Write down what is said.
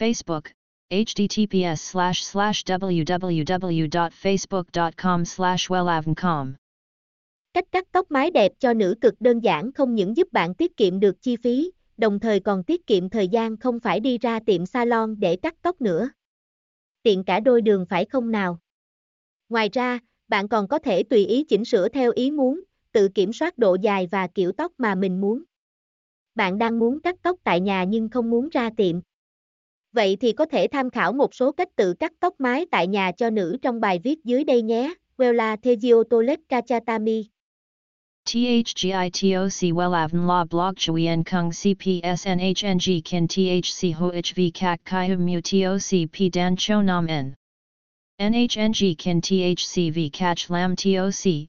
Facebook, https slash slash www.facebook.com slash wellavncom Cách cắt tóc mái đẹp cho nữ cực đơn giản không những giúp bạn tiết kiệm được chi phí, đồng thời còn tiết kiệm thời gian không phải đi ra tiệm salon để cắt tóc nữa. Tiện cả đôi đường phải không nào? Ngoài ra, bạn còn có thể tùy ý chỉnh sửa theo ý muốn, tự kiểm soát độ dài và kiểu tóc mà mình muốn. Bạn đang muốn cắt tóc tại nhà nhưng không muốn ra tiệm. Vậy thì có thể tham khảo một số cách tự cắt tóc mái tại nhà cho nữ trong bài viết dưới đây nhé. Wella Thegiotolet Kachatami. THGITOC Wellavn La Blog Chuyen Kung CPSNHNG Kin THC HOHV Kak Kai Mu TOC P Dan Cho Nam N. NHNG Kin THCV Catch Lam TOC